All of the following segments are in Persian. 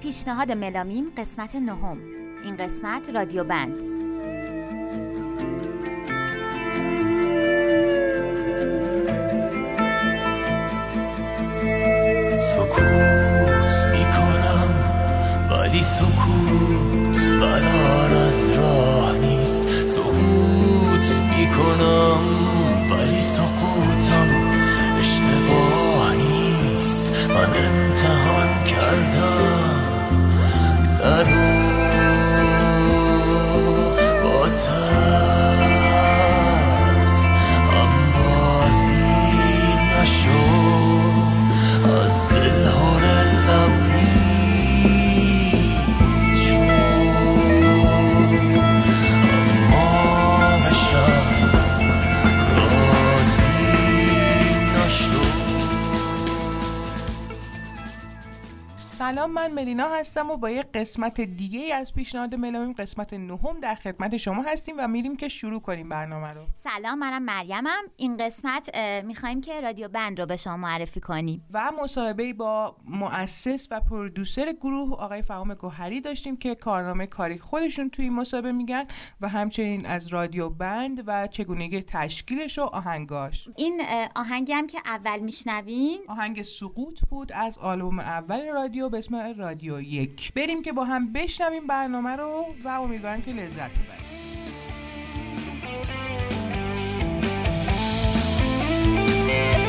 پیشنهاد ملامیم قسمت نهم. این قسمت رادیو بند. سلام من ملینا هستم و با یه قسمت دیگه ای از پیشنهاد ملامیم قسمت نهم در خدمت شما هستیم و میریم که شروع کنیم برنامه رو. سلام منم مریمم. این قسمت می‌خوایم که رادیو بند رو به شما معرفی کنیم. و مصاحبه با مؤسس و پرودوسر گروه آقای فهام گوهری داشتیم که کارنامه کاری خودشون توی این مصاحبه میگن و همچنین از رادیو بند و چگونگی تشکیلش و آهنگاش. این آهنگی هم که اول میشنوین. آهنگ سقوط بود از آلبوم اول رادیو به اسم رادیو یک. بریم که با هم بشنویم برنامه رو و امیدوارم که لذت ببریم قرار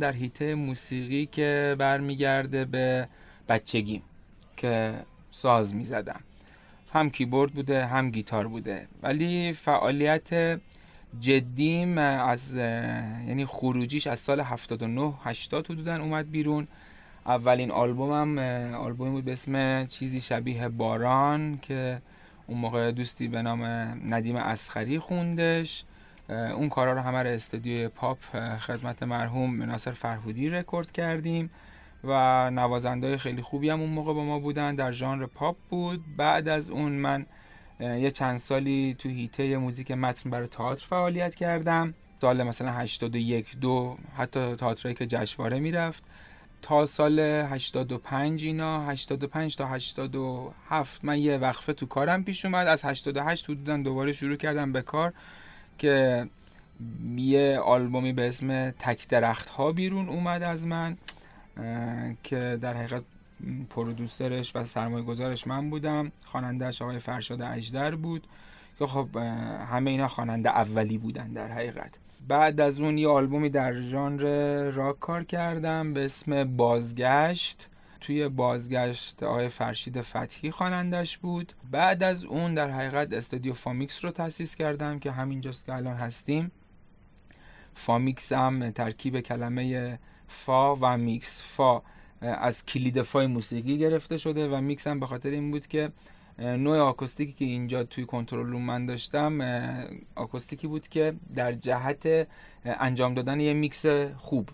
در هیته موسیقی که برمیگرده به بچگیم که ساز می‌زدم. هم کیبورد بوده هم گیتار بوده. ولی فعالیت جدیم از یعنی خروجیش از سال 79 80 حدودا اومد بیرون. اولین آلبومم آلبومی بود به اسم چیزی شبیه باران که اون موقع دوستی به نام ندیم اسخری خوندش. اون کارا رو همه رو استودیوی پاپ خدمت مرحوم ناصر فرهودی رکورد کردیم و نوازنده خیلی خوبی هم اون موقع با ما بودن در ژانر پاپ بود. بعد از اون من یه چند سالی تو حیطه موزیک متن برای تئاتر فعالیت کردم. سال مثلا 81 دو حتی تئاترایی که جشنواره می‌رفت. تا سال 85 اینا 85 تا 87 من یه وقفه تو کارم پیش اومد. از 88 حدودا دوباره شروع کردم به کار. که یه آلبومی به اسم تک درخت ها بیرون اومد از من که در حقیقت پرودوسرش و سرمایه گذارش من بودم. خوانندهش آقای فرشاد اجدر بود که خب همه اینا خواننده اولی بودن در حقیقت. بعد از اون یه آلبومی در ژانر راک کار کردم به اسم بازگشت. توی بازگشت آقای فرشید فتحی خوانندش بود. بعد از اون در حقیقت استودیو فامیکس رو تأسیس کردم که همینجاست که الان هستیم. فامیکس هم ترکیب کلمه فا و میکس. فا از کلید فای موسیقی گرفته شده و میکس هم به خاطر این بود که نوع آکوستیکی که اینجا توی control room من داشتم آکوستیکی بود که در جهت انجام دادن یه میکس خوب.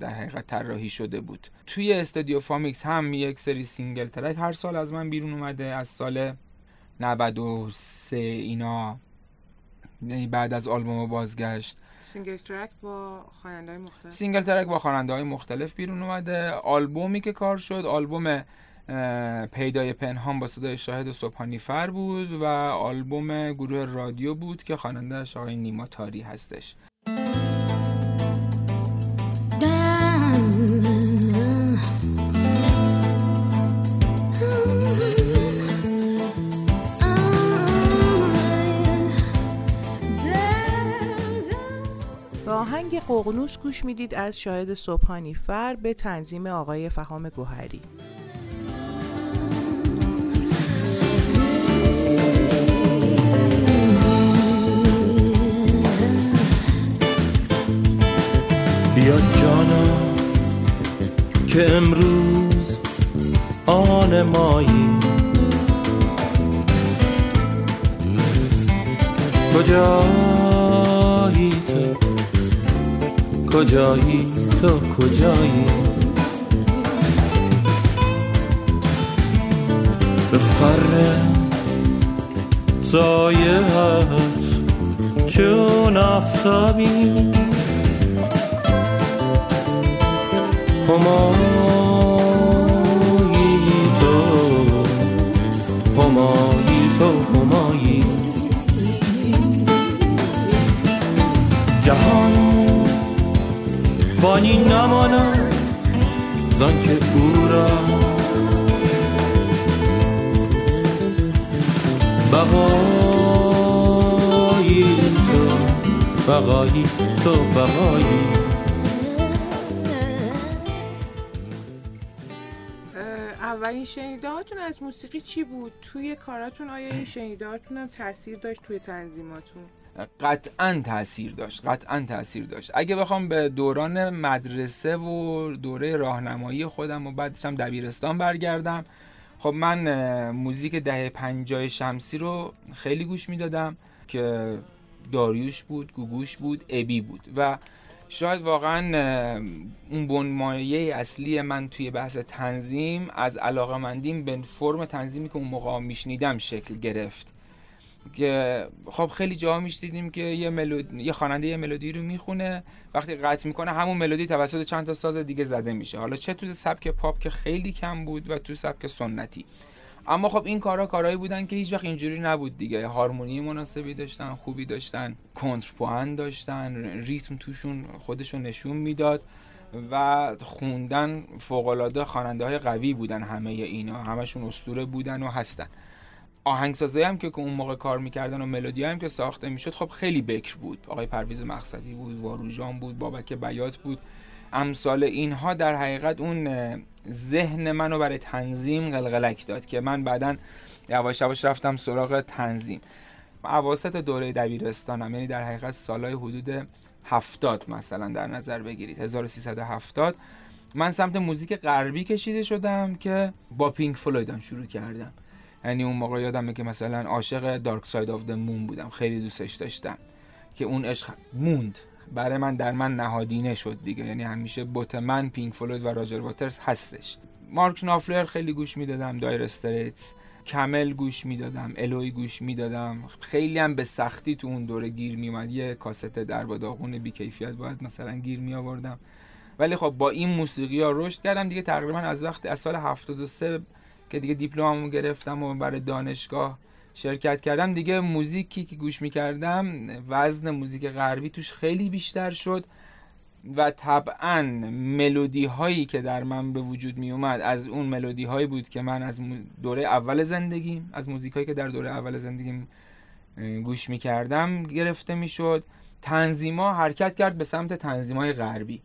در حقیقت طراحی شده بود. توی استودیو فامیکس هم یک سری single track هر سال از من بیرون اومده. از سال 93 اینا یعنی بعد از آلبوم بازگشت. single track با خواننده مختلف؟ single track با خواننده های مختلف بیرون اومده. آلبومی که کار شد آلبوم پیدای پنهان با صدای شاهد صبحانی فر بود و آلبوم گروه رادیو بود که خواننده‌اش آقای نیما تاری هستش. ققنوس گوش می‌دید از شاهد صبحانی فر به تنظیم آقای فهام گوهری. بیا جانا که امروز آن مایی کجایی کجایی؟ تو کجایی؟ به فر سایت چون آفتابی. همایی تو همایی تو همایی. جهان فانی نماند زان که او را بقایی تو بقایی تو بقایی اولین شنیده هاتون از موسیقی چی بود؟ توی کاراتون آیا این شنیده هاتون هم تاثیر داشت توی تنظیماتون؟ قطعا تاثیر داشت قطعا تاثیر داشت. اگه بخوام به دوران مدرسه و دوره راهنمایی خودم و بعدش هم دبیرستان برگردم خب من موزیک دهه پنجاه شمسی رو خیلی گوش می‌دادم که داریوش بود گوگوش بود ابی بود و شاید واقعا اون بنمایه اصلی من توی بحث تنظیم از علاقه مندیم به فرم تنظیمی که اون موقع میشنیدم شکل گرفت. که خب خیلی جاها میشنیدیم که یه ملودی یه خواننده یه ملودی رو می‌خونه وقتی قطع می‌کنه همون ملودی توسط چند تا ساز دیگه زده میشه. حالا چه تو سبک پاپ که خیلی کم بود و تو سبک سنتی. اما خب این کارا کارهایی بودن که هیچ وقت اینجوری نبود دیگه. هارمونی مناسبی داشتن خوبی داشتن کنترپوان داشتن ریتم توشون خودشون نشون می‌داد و خوندن فوقالعاده خواننده های قوی بودن همه اینا. همشون اسطوره بودن و هستن. آهنگسازایی هم که اون موقع کار می‌کردن و ملودی هم که ساخته می‌شد خب خیلی بکر بود. آقای پرویز مقصدی بود واروژان بود بابک بیات بود. امثال اینها در حقیقت اون ذهن منو برای تنظیم قلقلک داد که من بعدا یواش یواش رفتم سراغ تنظیم. اواسط دوره دبیرستانم یعنی در حقیقت سالهای حدود هفتاد مثلا در نظر بگیرید 1370 من سمت موزیک غربی کشیده شدم که با Pink Floyd م شروع کردم. یعنی اون موقع یادمه که مثلا عاشق Dark Side of Moon بودم خیلی دوستش داشتم که اون عشق موند. برای من در من نهادینه شد دیگه. یعنی همیشه بت من Pink Floyd و Roger Waters هستش. Mark Knopfler خیلی گوش می‌دادم Dire Straits Camel گوش می‌دادم Eloy گوش می‌دادم. خیلی هم به سختی تو اون دوره گیر میومد یه کاست درب داغون بی کیفیت باید مثلا گیر می آوردم ولی خب با این موسیقی ها رشد کردم دیگه. تقریبا از وقت از سال 73 که دیگه دیپلممو گرفتم و برای دانشگاه شرکت کردم دیگه موزیکی که گوش می‌کردم وزن موزیک غربی توش خیلی بیشتر شد و طبعا ملودی هایی که در من به وجود می اومد از اون ملودی هایی بود که من از دوره اول زندگیم از موزیک هایی که در دوره اول زندگیم گوش می کردم گرفته می شد تنظیما حرکت کرد به سمت تنظیم های غربی.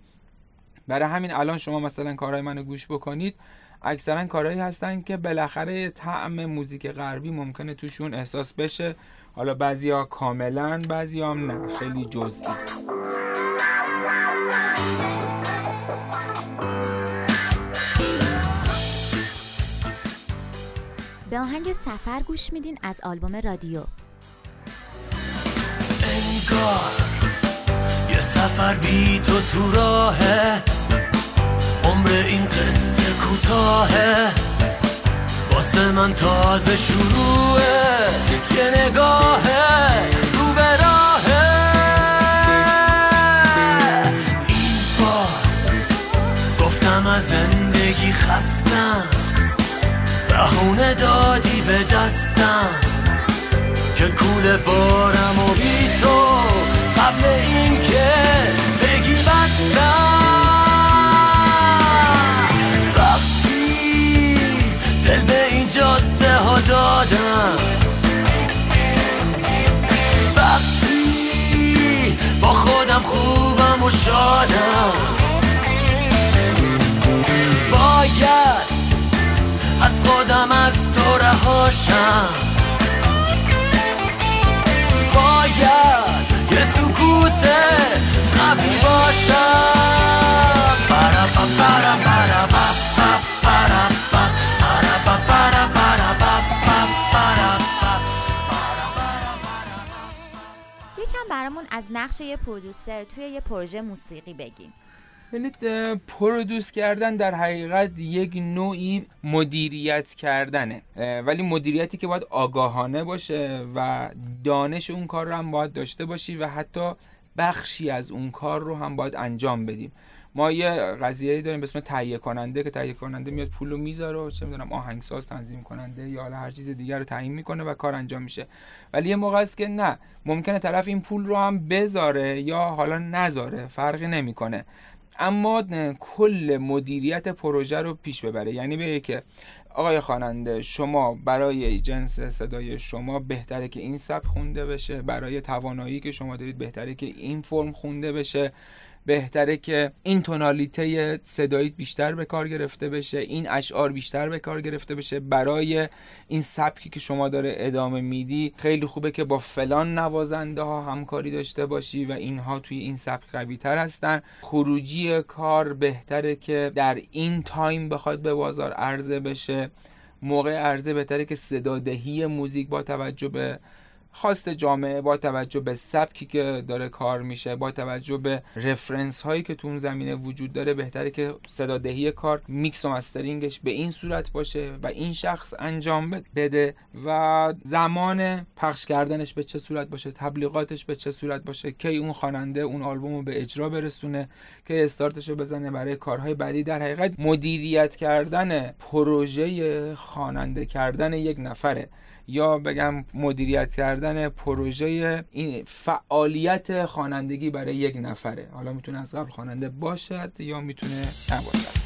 برای همین الان شما مثلا کارهای منو گوش بکنید. اکثرا کارهایی هستن که بالاخره طعم موزیک غربی ممکنه توشون احساس بشه. حالا بعضیا کاملا بعضی هم نه. خیلی جزئی. به آهنگ سفر گوش میدین از آلبوم رادیو. انگار یه سفر بی تو تو راهه. عمر این قصه کوتاهه واسه من تازه شروعه یه نگاهه رو به راهه این گفتم از زندگی خستم. بهونه دادی به دستم. که کول بارم و بی تو قبل اینکه خوبم و شادم. باید از خودم از تو رهاشم باید یه سکوت قوی باشم. برامون از نقش یه پرودوسر توی یه پروژه موسیقی بگیم ببینید پرودوس کردن در حقیقت یک نوعی مدیریت کردنه. ولی مدیریتی که باید آگاهانه باشه و دانش اون کار رو هم باید داشته باشی و حتی بخشی از اون کار رو هم باید انجام بدیم. ما یه قضیه داریم به اسم تهیه کننده که تهیه کننده میاد پول رو می‌ذاره و چه می‌دونم آهنگساز تنظیم کننده یا حالا هر چیز دیگر رو تعیین می‌کنه و کار انجام میشه. ولی یه موقع است که نه ممکنه طرف این پول رو هم بذاره یا حالا نذاره فرقی نمی‌کنه. اما کل مدیریت پروژه رو پیش ببره. یعنی بگه که آقای خواننده شما برای جنس صدای شما بهتره که این سبک خونده بشه برای توانایی که شما دارید بهتره که این فرم خونده بشه. بهتره که این تونالیته صدایی بیشتر به کار گرفته بشه این اشعار بیشتر به کار گرفته بشه. برای این سبکی که شما داره ادامه میدی خیلی خوبه که با فلان نوازنده ها همکاری داشته باشی و اینها توی این سبک قوی تر هستن. خروجی کار بهتره که در این تایم بخواد به بازار عرضه بشه. موقع عرضه بهتره که صدادهی موزیک با توجه به خواست جامعه با توجه به سبکی که داره کار میشه با توجه به reference هایی که تو اون زمینه وجود داره بهتره که صدادهی کار میکس و mastering ش به این صورت باشه و این شخص انجام بده و زمان پخش کردنش به چه صورت باشه تبلیغاتش به چه صورت باشه کی اون خواننده اون آلبوم رو به اجرا برسونه که استارتش رو بزنه برای کارهای بعدی. در حقیقت مدیریت کردن پروژه خواننده کردن یک نفره. یا بگم مدیریت کردن پروژه این فعالیت خوانندگی برای یک نفره. حالا می‌تونه از قبل خواننده باشد یا می‌تونه نباشد.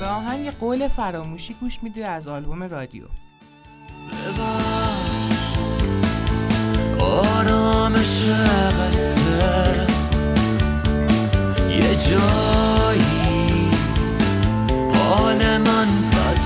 به آهنگ قول فراموشی گوش می‌دید از آلبوم رادیو. آرامش قصه یه جایی حال من بد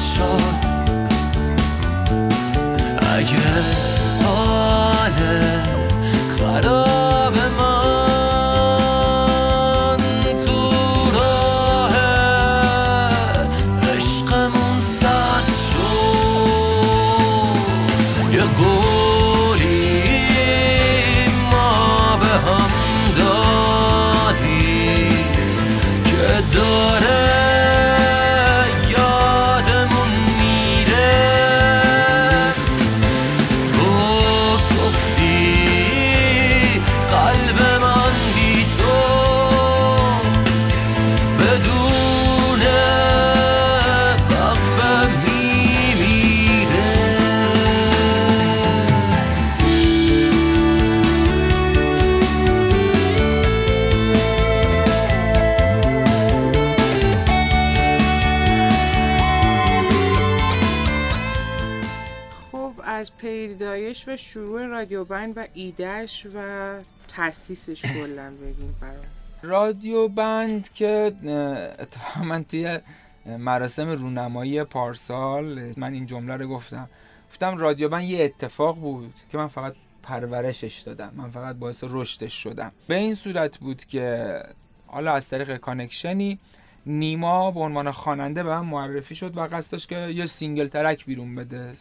ایدهش و تاسیسش کلا بگیم برام. رادیو band که اتفاقا من توی مراسم رونمایی پارسال من این جمله رو گفتم. گفتم رادیو band یه اتفاق بود که من فقط پرورشش دادم. من فقط باعث رشدش شدم. به این صورت بود که حالا از طریق connection ی نیما به عنوان خواننده به من معرفی شد و قصد داشت که یه single track بیرون بده.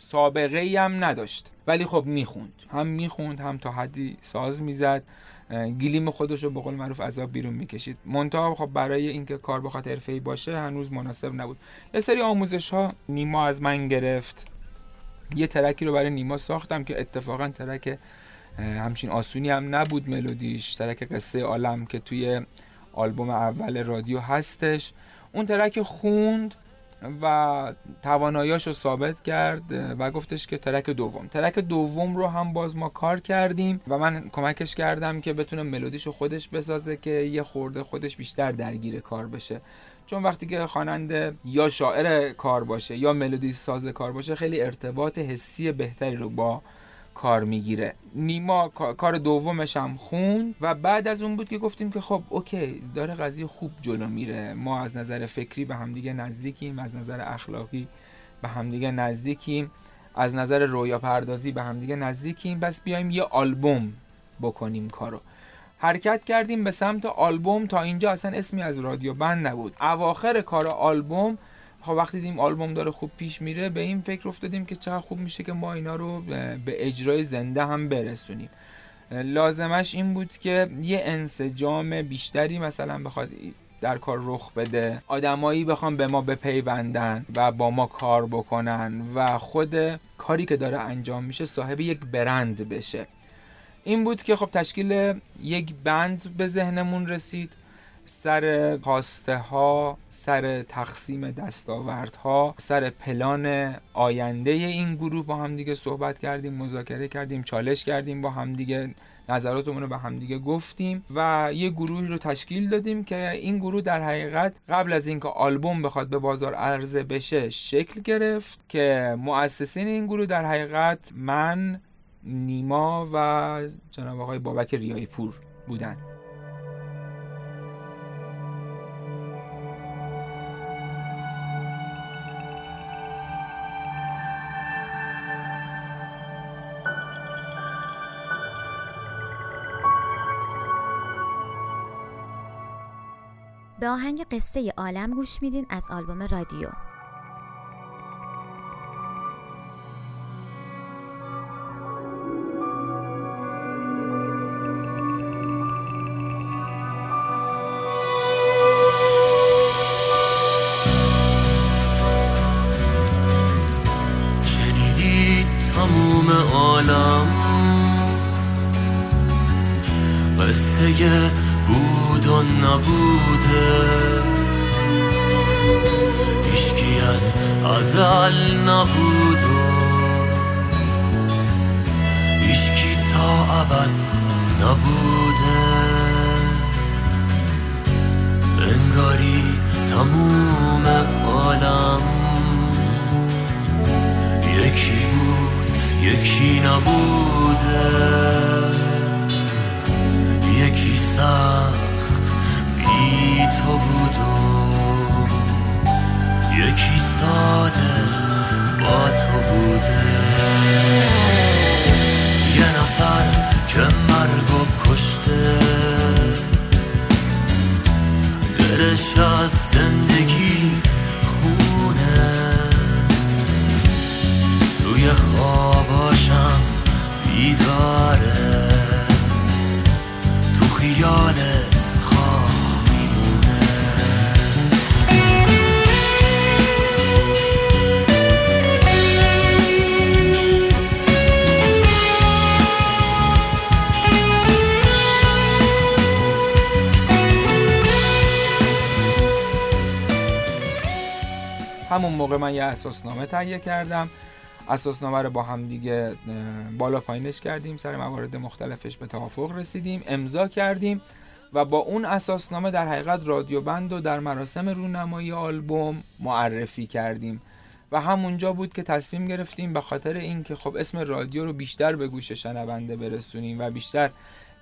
سابقه ای هم نداشت. ولی خب می‌خوند. هم می‌خوند هم تا حدی ساز می‌زد. گلیم خودش رو به قول معروف عذاب بیرون می‌کشید. منتها خب برای اینکه کار بخواد حرفه‌ای باشه هنوز مناسب نبود. یه سری آموزش ها نیما از من گرفت. یه ترکی رو برای نیما ساختم که اتفاقا ترک همچین آسونی هم نبود ملودیش. ترک قصه عالم که توی آلبوم اول رادیو هستش. اون ترک خوند. و تواناییاش رو ثابت کرد و گفتش که ترک دوم. ترک دوم رو هم باز ما کار کردیم و من کمکش کردم که بتونه ملودیشو خودش بسازه که یه خورده خودش بیشتر درگیر کار بشه. چون وقتی که خواننده یا شاعر کار باشه یا ملودی ساز کار باشه خیلی ارتباط حسی بهتری رو با کار می‌گیره. نیما کار دومش هم خون و بعد از اون بود که گفتیم که خب اوکی داره قضیه خوب جلو میره. ما از نظر فکری به همدیگه نزدیکیم از نظر اخلاقی به همدیگه نزدیکیم از نظر رویا پردازی به همدیگه نزدیکیم. بس بیایم یه آلبوم بکنیم کارو. حرکت کردیم به سمت آلبوم تا اینجا. اصلا اسمی از رادیو بند نبود. اواخر کار آلبوم خب وقتی دیدیم آلبوم داره خوب پیش میره به این فکر افتادیم که چقدر خوب میشه که ما اینا رو به اجرای زنده هم برسونیم. لازمش این بود که یه انسجام بیشتری مثلا بخواد در کار رخ بده. آدمایی بخوام به ما بپیوندن و با ما کار بکنن و خود کاری که داره انجام میشه صاحب یک برند بشه. این بود که خب تشکیل یک بند به ذهنمون رسید. سر پاسته ها سر تقسیم دستاوردها سر پلان آینده این گروه با هم دیگه صحبت کردیم مذاکره کردیم چالش کردیم با هم دیگه نظراتمون رو به همدیگه گفتیم و یه گروهی رو تشکیل دادیم که این گروه در حقیقت قبل از اینکه آلبوم بخواد به بازار عرضه بشه شکل گرفت که مؤسسین این گروه در حقیقت من نیما و جناب آقای بابک ریایی پور بودند به آهنگ قصه عالم گوش میدین از آلبوم رادیو. همون موقع من یه اساسنامه تهیه کردم. اساسنامه رو با هم دیگه بالا پایینش کردیم سر موارد مختلفش به توافق رسیدیم امضا کردیم و با اون اساسنامه در حقیقت رادیو بند رو در مراسم رونمایی آلبوم معرفی کردیم. و همونجا بود که تصمیم گرفتیم به خاطر اینکه خب اسم رادیو رو بیشتر به گوش شنونده برسونیم و بیشتر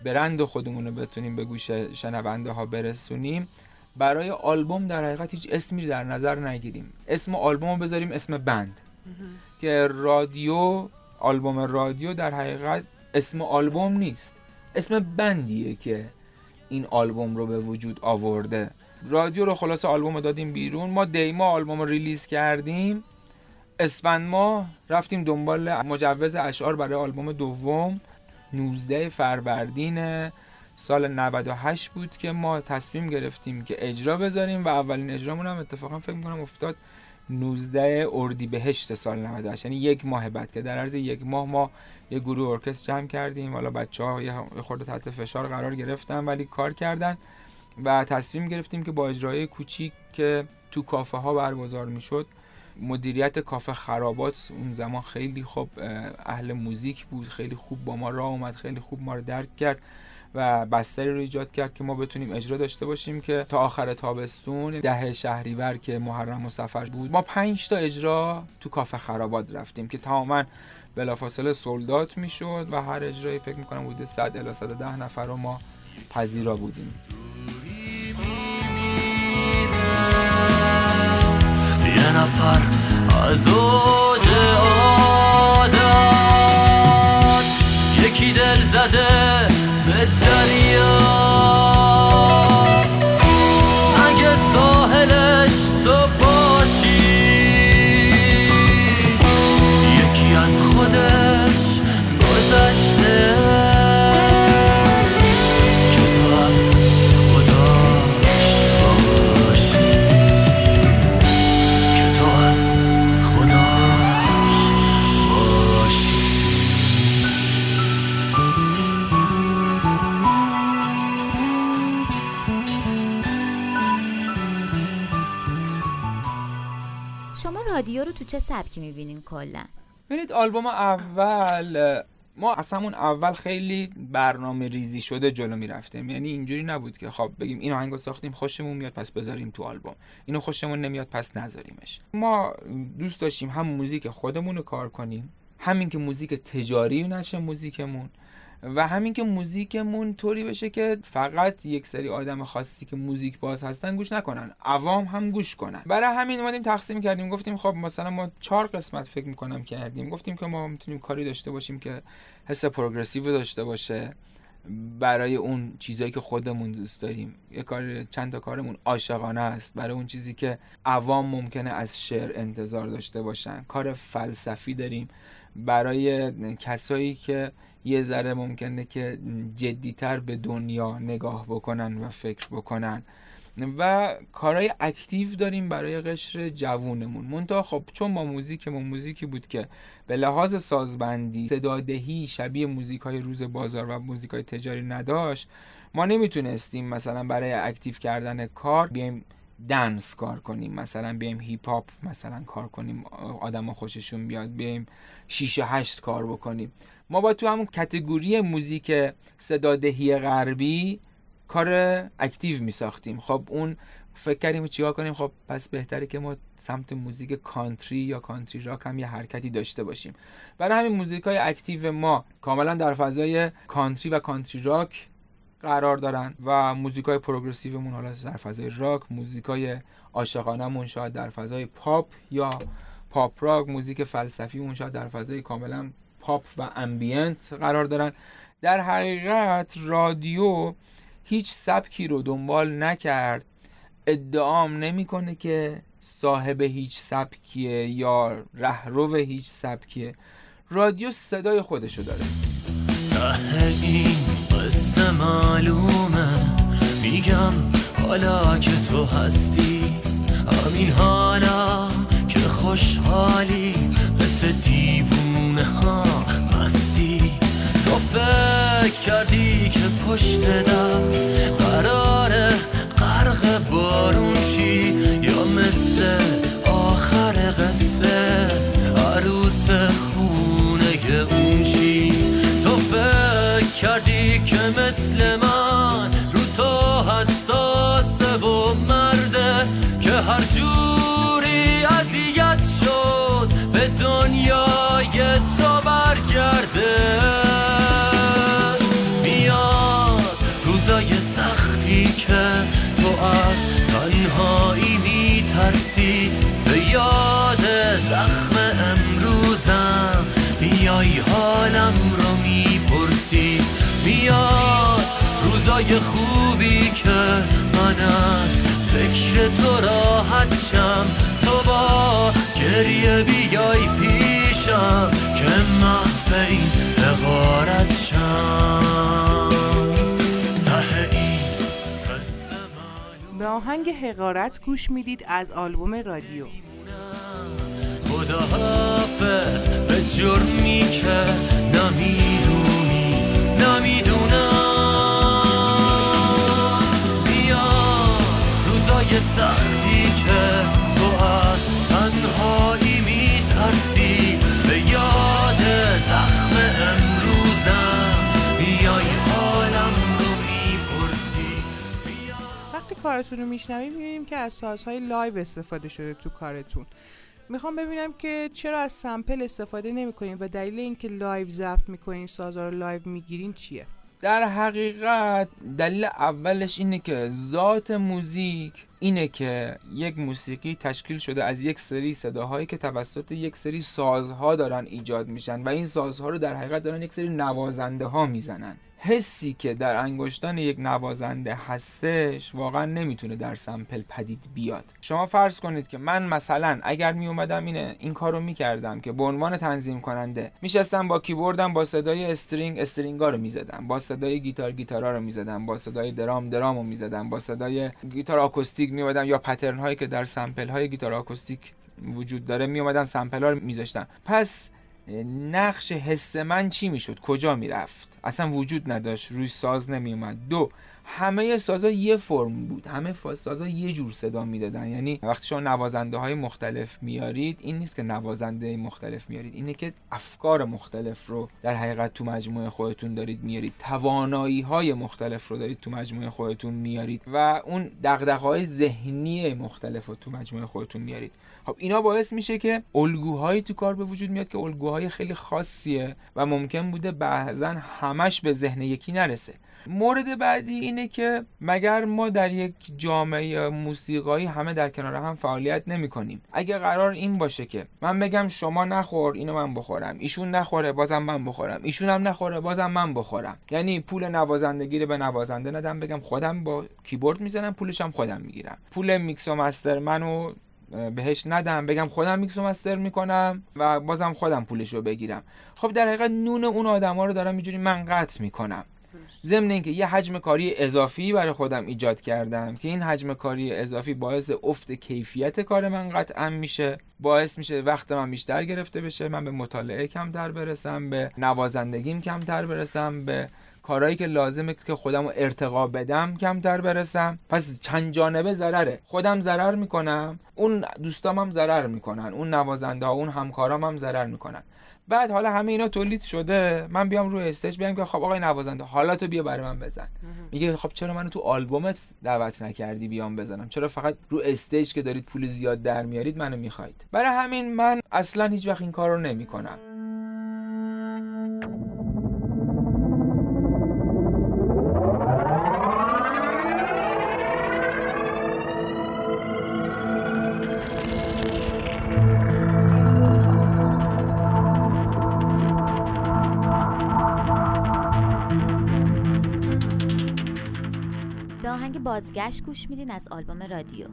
برند خودمون رو بتونیم به گوش شنونده ها برسونیم برای آلبوم در حقیقت هیچ اسمی در نظر نگیریم. اسم آلبوم رو بذاریم اسم بند. که رادیو آلبوم رادیو در حقیقت اسم آلبوم نیست. اسم بندیه که این آلبوم رو به وجود آورده. رادیو رو خلاصه آلبوم رو دادیم بیرون. ما دیما آلبوم رو ریلیز کردیم. اسفند ما رفتیم دنبال مجوز اشعار برای آلبوم دوم. 19 فروردین سال 98 بود که ما تصمیم گرفتیم که اجرا بذاریم و اولین اجرامون هم اتفاقا فکر می‌کنم افتاد 19 اردیبهشت سال 98 یعنی یک ماه بعد که در عرض یک ماه ما یه گروه ارکستر جمع کردیم. حالا بچه ها یه خورده تحت فشار قرار گرفتن ولی کار کردن و تصمیم گرفتیم که با اجرای کوچیک که تو کافه ها برگزار می‌شد مدیریت کافه خرابات اون زمان خیلی خوب اهل موزیک بود خیلی خوب با ما راه اومد خیلی خوب ما رو درک کرد. و بستری رو ایجاد کرد که ما بتونیم اجرا داشته باشیم که تا آخر تابستون ده شهریور که محرم و سفر بود ما پنج تا اجرا تو کافه خرابات رفتیم که تماما بلافاصله سولدات می‌شد و هر اجرایی فکر می‌کنم بوده 100 الی 110 نفر رو ما پذیرا بودیم. یه نفر از سبکی می‌بینین کلا؟ ببینید آلبوم اول ما از همون اول خیلی برنامه ریزی شده جلو می‌رفتیم. یعنی اینجوری نبود که خب بگیم این آهنگو ساختیم خوشمون میاد پس بذاریم تو آلبوم. اینو خوشمون نمیاد پس نذاریمش. ما دوست داشتیم هم موزیک خودمون رو کار کنیم همین که موزیک تجاری نشه موزیکمون. و همین که موزیکمون طوری بشه که فقط یک سری آدم خاصی که موزیک باز هستن گوش نکنن. عوام هم گوش کنن. برای همین اومدیم تقسیم کردیم. گفتیم خب مثلا ما چهار قسمت فکر می‌کنم کردیم. گفتیم که ما می‌تونیم کاری داشته باشیم که حس پروگرسیو داشته باشه برای اون چیزایی که خودمون دوست داریم. یه کار چند تا کارمون عاشقانه است. برای اون چیزی که عوام ممکنه از شعر انتظار داشته باشن. کار فلسفی داریم. برای کسایی که یه ذره ممکنه که جدیتر به دنیا نگاه بکنن و فکر بکنن. و کارهای اکتیو داریم برای قشر جوونمون. منتها خب چون ما موزیکمون موزیکی بود که به لحاظ سازبندی صدادهی شبیه موزیک های روز بازار و موزیک های تجاری نداشت ما نمی‌تونستیم مثلا برای active کردن کار بیایم dance کار کنیم. مثلا بیایم hip hop مثلا کار کنیم آدم خوششون بیاد بیایم شیشه هشت کار بکنیم. ما با تو همون category موزیک صدادهی غربی کار active می ساختیم خب اون فکر کردیم چیکار کنیم؟ خب پس بهتره که ما سمت موزیک country یا country rock هم یه حرکتی داشته باشیم. برای همین موزیک های active ما کاملا در فضای country و country rock قرار دارن و موزیک های progressive مون حالا در فضای راک موزیک های عاشقانه‌مون شاید در فضای پاپ یا pop rock موزیک فلسفیمون شاید در فضای کاملا پاپ و ambient قرار دارن. در حقیقت رادیو هیچ سبکی رو دنبال نکرد. ادعام نمی‌کنه که صاحب هیچ سبکیه یا رهرو هیچ سبکیه. رادیو صدای خودشو داره. قصه معلومه. میگم حالا که تو هستی همین حالا که خوشحالی. مثل دیوونه ها مستی. تو فکر کردی که پشت در قراره غرق بارون شی. یا مثل آخر قصه عروس مثل من. رو تو حساسه و مرده که هر جوری اذیت شد به دنیای تو برگرده. میاد روزای سختی که تو از تنهایی میترسی. به یاد زخم امروزم بیای حالم رو روزای خوبی که من از فکر تو راحت شم. تو با گریه بیای پیشم که محو این شم. معلوم به آهنگ حقارت گوش می‌دید از آلبوم رادیو. خدا حافظ به جرمی که نمی‌دونی نمی‌دونم. صدای سختی که تو از تنهایی میترسی. به یاد زخم امروزم بیای حالم رو می‌پرسی. وقتی کارتون رو میشنویم می‌بینیم که از سازهای live استفاده شده تو کارتون. می‌خوام ببینم که چرا از sample استفاده نمی‌کنین و دلیل اینکه live ضبط می‌کنین سازها رو live می‌گیرین چیه؟ در حقیقت دلیل اولش اینه که ذات موزیک اینه که یک موسیقی تشکیل شده از یک سری صداهایی که توسط یک سری سازها دارن ایجاد میشن و این سازها رو در حقیقت دارن یک سری نوازنده ها می‌زنن. حسی که در انگشتان یک نوازنده هستش واقعا نمی‌تونه در سمپل پدید بیاد. شما فرض کنید که من مثلا اگر می اومدم اینه این کارو می‌کردم که به عنوان تنظیم کننده میشستم با کیبوردم با صدای استرینگ استرینگا رو می‌زدم با صدای گیتار گیتارا رو می‌زدم با صدای درام درام رو می‌زدم با صدای گیتار آکوستیک میومدم یا پترن هایی که در سمپل های گیتار آکوستیک وجود داره میومدم سمپل ها رو میذاشتم. پس نقش حس من چی می‌شد؟ کجا می‌رفت؟ اصلا وجود نداشت روی ساز نمیومد دو همه سازا یه فرم بود. همه سازا یه جور صدا می‌دادن. یعنی وقتی شما نوازنده های مختلف میارید این نیست که نوازنده مختلف میارید اینه که افکار مختلف رو در حقیقت تو مجموعه خودتون دارید میارید توانایی های مختلف رو دارید تو مجموعه خودتون میارید و اون دغدغه های ذهنی مختلف رو تو مجموعه خودتون میارید خب اینا باعث میشه که الگوهایی تو کار به وجود میاد که الگوهای خیلی خاصیه و ممکن بوده بعضا همش به ذهن یکی نرسه. مورد بعدی اینه که مگر ما در یک جامعه موسیقایی همه در کنار هم فعالیت نمی کنیم اگه قرار این باشه که من بگم شما نخور اینو من بخورم. ایشون نخوره بازم من بخورم. ایشون هم نخوره بازم من بخورم. یعنی پول نوازندگی رو به نوازنده ندم بگم خودم با کیبورد می‌زنم پولش هم خودم می‌گیرم. پول میکس و مستر منو بهش ندم بگم خودم میکس و مستر می‌کنم و بازم خودم پولش رو بگیرم. خب در حقیقت نون اون آدما رو دارم اینجوری من قطع می‌کنم. ضمن اینکه یه حجم کاری اضافی برای خودم ایجاد کردم که این حجم کاری اضافی باعث افت کیفیت کار من قطعا میشه باعث میشه وقت من بیشتر گرفته بشه من به مطالعه کمتر برسم به نوازندگیم کمتر برسم به کارهایی که لازمه که خودم رو ارتقا بدم کمتر برسم. پس چند جانبه ضرره. خودم ضرر می‌کنم اون دوستام هم ضرر می‌کنن اون نوازنده ها اون همکارام هم ضرر می‌کنن. بعد حالا همه اینا تولید شده من بیام روی stage بیام که خب آقای نوازنده حالا تو بیا برای من بزن. میگه خب چرا منو تو آلبومت دعوت نکردی بیام بزنم؟ چرا فقط رو stage که دارید پول زیاد در میارید منو می‌خواید؟ برای همین من اصلا هیچ وقت این کار رو نمی‌کنم. بازگشت گوش میدین از آلبوم رادیو.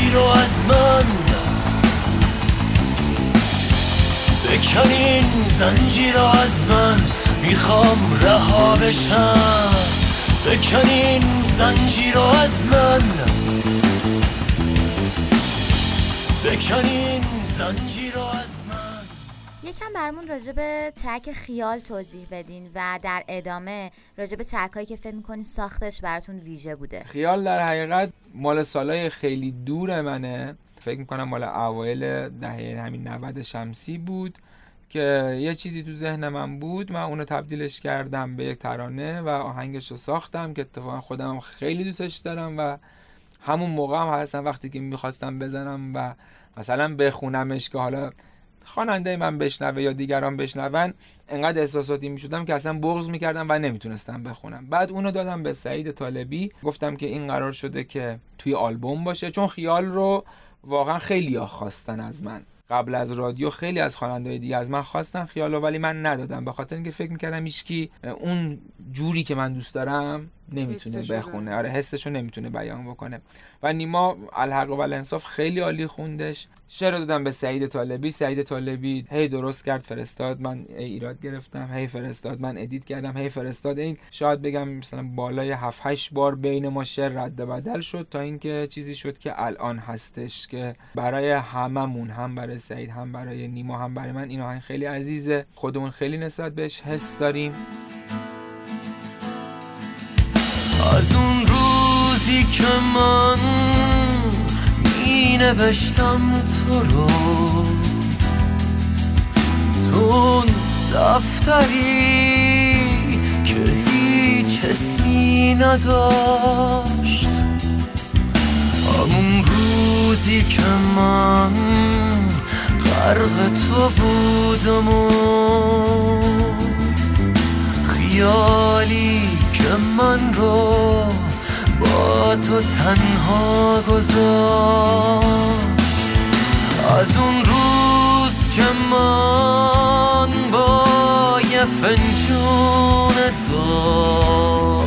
یکی رو از من. بکن این زنجیر رو از من. می‌خوام رها بشم. بکن این زنجیر رو از من. بکن این زنجیر رو از یکم برمون راجع به ترک خیال توضیح بدین و در ادامه راجع به ترک هایی که فکر می‌کنین ساختش براتون ویژه بوده. خیال در حقیقت مال سالای خیلی دور منه. فکر می‌کنم مال اوایل دهه همین 90 شمسی بود که یه چیزی تو ذهن من بود. من اونو تبدیلش کردم به یک ترانه و آهنگش رو ساختم که اتفاقا خودم خیلی دوستش دارم و همون موقع هم هستم وقتی که می‌خواستم بزنم و مثلا بخونمش که حالا خواننده من بشنوه یا دیگران بشنون انقدر احساساتی می‌شدم که اصلا بغض می‌کردم و نمی‌تونستم بخونم. بعد اونو دادم به سعید طالبی گفتم که این قرار شده که توی آلبوم باشه چون خیال رو واقعا خیلی خواستن از من. قبل از رادیو خیلی از خواننده‌های دیگه از من خواستن خیالو ولی من ندادم. به خاطر اینکه فکر می‌کردم هیچکی اون جوری که من دوست دارم نمی‌تونه بخونه. آره حسشو نمی‌تونه بیان بکنه. و نیما الحق و الانصاف خیلی عالی خوندش. شعر رو دادم به سعید طالبی. سعید طالبی هی درست کرد فرستاد. من ایراد گرفتم هی فرستاد. من ادیت کردم هی فرستاد. این شاید بگم مثلا بالای 7 8 بار بین ما شعر رد بدل شد تا اینکه چیزی شد که الان هستش که برای هممون هم برای سعید هم برای نیما هم برای من این آهنگ خیلی عزیزه. خودمون خیلی نسبت بهش حس داریم. از اون روزی که من می نوشتم تو رو تو دفتری که هیچ اسمی نداشت. همون روزی که من غرق تو بودم و خیالی من رو با تو تنها گذاشت. از اون روز که من با یه فنجون داغ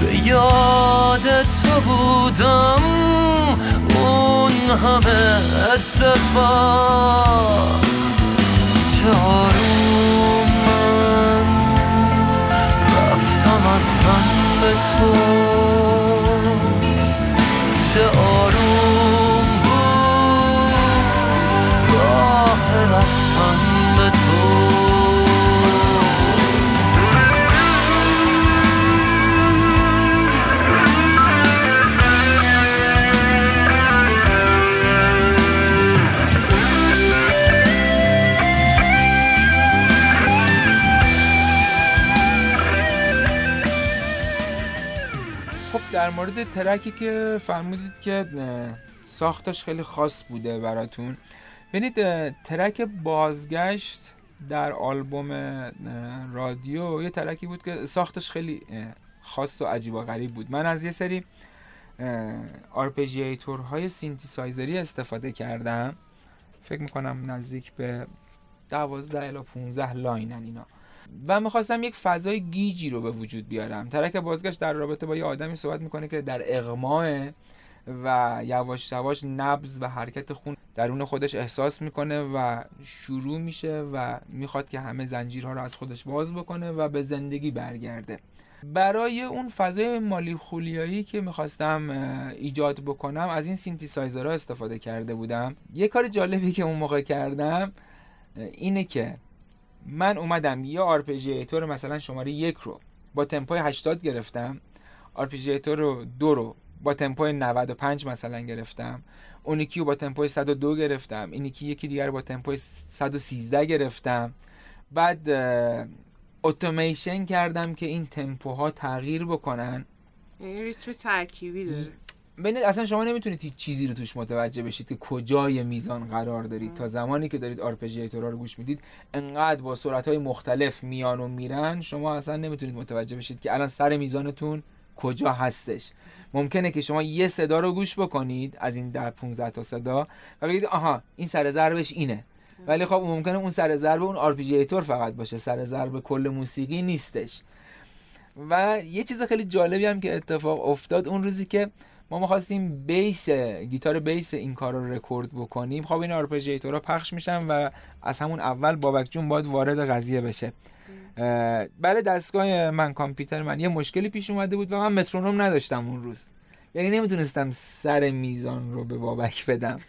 به یاد تو بودم اون همه اتفاق چه رفتم از در مورد track ی که فرمودید که ساختش خیلی خاص بوده براتون. ببینید track بازگشت در آلبوم رادیو یه track ی بود که ساختش خیلی خاص و عجیب و غریب بود. من از یه سری arpeggiator های سینتیسایزری استفاده کردم. فکر می‌کنم نزدیک به 12 الی 15 line ن اینا. و می‌خواستم یک فضای گیجی رو به وجود بیارم. track بازگشت در رابطه با یه آدمی صحبت می‌کنه که در اغماء و یواش یواش نبض و حرکت خون درون خودش احساس می‌کنه و شروع میشه و می‌خواد که همه زنجیرها رو از خودش باز بکنه و به زندگی برگرده. برای اون فضای مالیخولیایی که می‌خواستم ایجاد بکنم از این سینتیسایزرها استفاده کرده بودم. یه کار جالبی که اون موقع کردم اینه که من اومدم یه arpeggiator مثلا شماره یک رو با تمپوی 80 گرفتم. arpeggiator رو دو رو با تمپوی 95 مثلا گرفتم. اون یکی رو با تمپوی 102 گرفتم. این یکی یکی دیگر با تمپوی 113 گرفتم. بعد اتومیشن کردم که این تمپوها تغییر بکنن. یعنی ریتم ترکیبی داره. ببینید اصلا شما نمی‌تونید هیچ چیزی رو توش متوجه بشید که کجای میزان قرار دارید. تا زمانی که دارید arpeggiator ها رو گوش می‌دید انقدر با سرعت مختلف میان و میرن شما اصلا نمی‌تونید متوجه بشید که الان سر میزانتون کجا هستش. ممکنه که شما یه صدا رو گوش بکنید از این ده 15 تا صدا و بگید آها این سر ضربش اینه. ولی خب ممکنه اون سر ضرب اون arpeggiator فقط باشه سر ضرب کل موسیقی نیستش. و یه چیز خیلی جالبی هم که اتفاق افتاد اون روزی که ما می‌خواستیم bass گیتار bass این کار رو رکورد بکنیم. خب این arpeggiator ها پخش میشن و از همون اول بابک جون باید وارد قضیه بشه. برای دستگاه من کامپیوتر من یه مشکلی پیش اومده بود و من مترونوم نداشتم اون روز. یعنی نمی‌تونستم سر میزان رو به بابک بدم.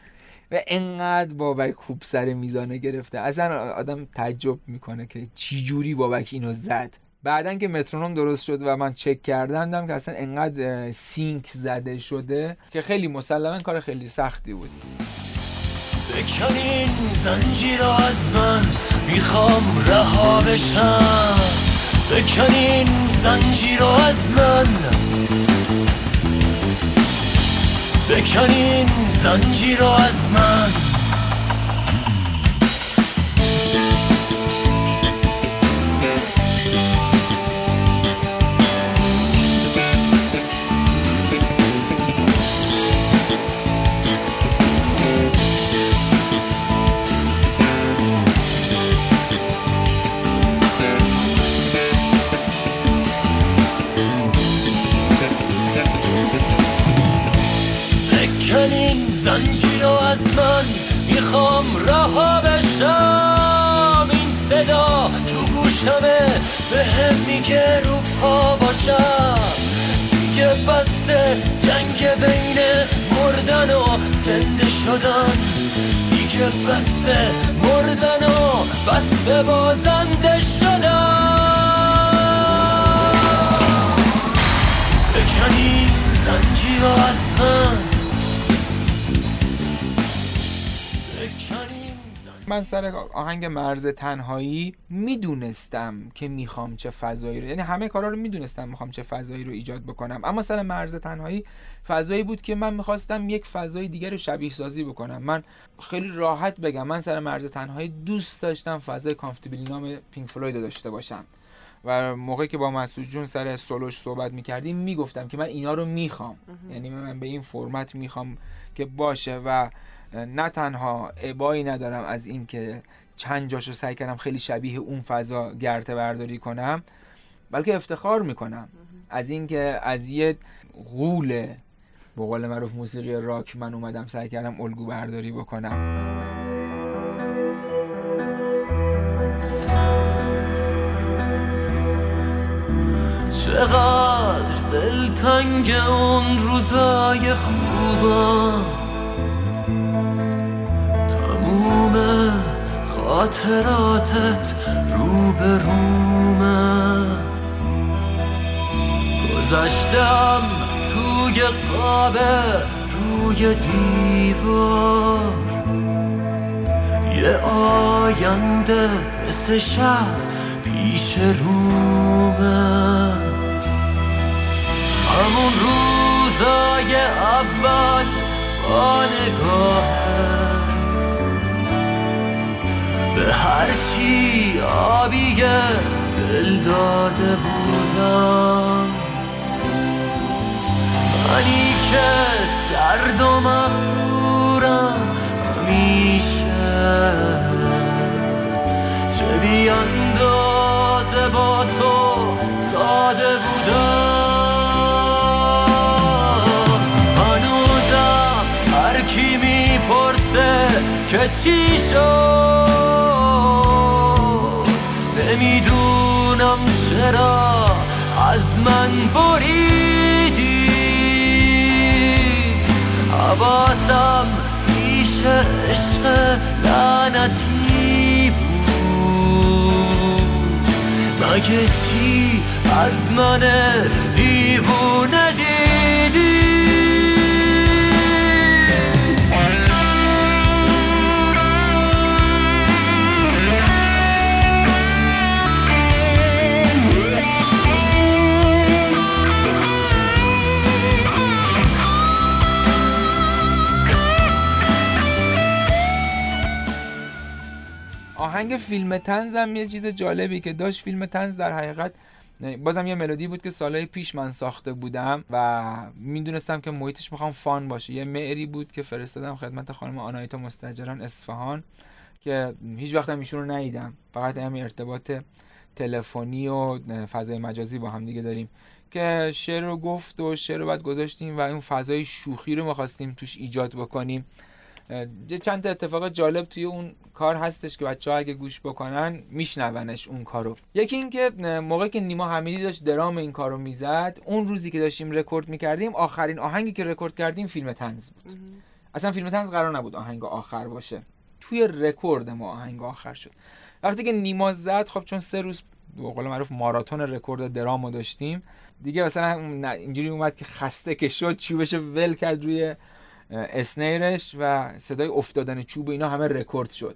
و انقدر بابک خوب سر میزانه گرفته. اصلا آدم تعجب می‌کنه که چی جوری بابک اینو زد. بعدا که مترونوم درست شد و من چک کردم که اصلا انقدر سینک زده شده که خیلی مسلما کار خیلی سختی بود. بکنین زنجیر از من می‌خوام رها بشم. بکنین زنجیر از من. بکنین زنجیر از من. مهمی که رو پا باشم. دیگه بسته جنگ بین مردن و زنده شدن. دیگه بسته مردن و بسته بازنده شدن. بکنیم زنجی و از هم. من سر آهنگ مرز تنهایی می‌دونستم که می‌خوام چه فضایی رو یعنی همه کارا رو می‌دونستم می‌خوام چه فضایی رو ایجاد بکنم. اما سر مرز تنهایی فضایی بود که من می‌خواستم یک فضای دیگر رو شبیه سازی بکنم. من خیلی راحت بگم من سر مرز تنهایی دوست داشتم فضای کامفتیبلی نام پینک فلوید داشته باشم. و موقعی که با مسعود جون سر سولوش صحبت می‌کردیم می‌گفتم که من اینا رو می‌خوام. یعنی من به این فرمت می‌خوام که باشه و نه تنها عبایی ندارم از این که چند جاشو سعی کردم خیلی شبیه اون فضا گرته برداری کنم بلکه افتخار می‌کنم. از اینکه از یه غول به قول معروف موسیقی راک من اومدم سعی کردم الگو برداری بکنم. چقدر دلتنگ اون روزای خوبم. خاطراتت رو به رومه گذشتم توی قابه روی دیوار. یه آینده مثل شب پیش رومه همون روزای اول با نگاه به هرچی آبی دل داده بودم. منی که سرد و مغرورم همیشه. چه بیاندازه با تو ساده بودم. هنوزم هر کی می‌پرسه که چی شد؟ چرا از من بریدی. حواسم پیش عشق لعنتی بود. مگه چی از من فیلم تنزم یه چیز جالبی که داشت فیلم تنز در حقیقت بازم یه ملودی بود که سالهای پیش من ساخته بودم و می‌دونستم که محیطش می‌خوام فان باشه. یه معری بود که فرستادم خدمت خانم آنایتا مستجران اصفهان که هیچ وقت هم ایشون رو ندیدم. فقط هم ارتباط تلفنی و فضای مجازی با هم دیگه داریم که شعر رو گفت و شعر رو بعد گذاشتیم و اون فضای شوخی رو می‌خواستیم توش ایجاد بکنیم. یه چند تا اتفاق جالب توی اون کار هستش که بچه ها اگه گوش بکنن میشنونش اون کارو. یکی اینکه موقعی که نیما حمیدی داشت درام این کارو می‌زد اون روزی که داشتیم رکورد می‌کردیم آخرین آهنگی که رکورد کردیم فیلم طنز بود. اصلا فیلم طنز قرار نبود آهنگ آخر باشه. توی رکورد ما آهنگ آخر شد. وقتی که نیما زد خب چون سه روز به قول معروف ماراتون record drum و داشتیم دیگه مثلا اینجوری اومد که خسته که شد چوبش ول کرد روی snare ش و صدای افتادن چوب اینا همه رکورد شد.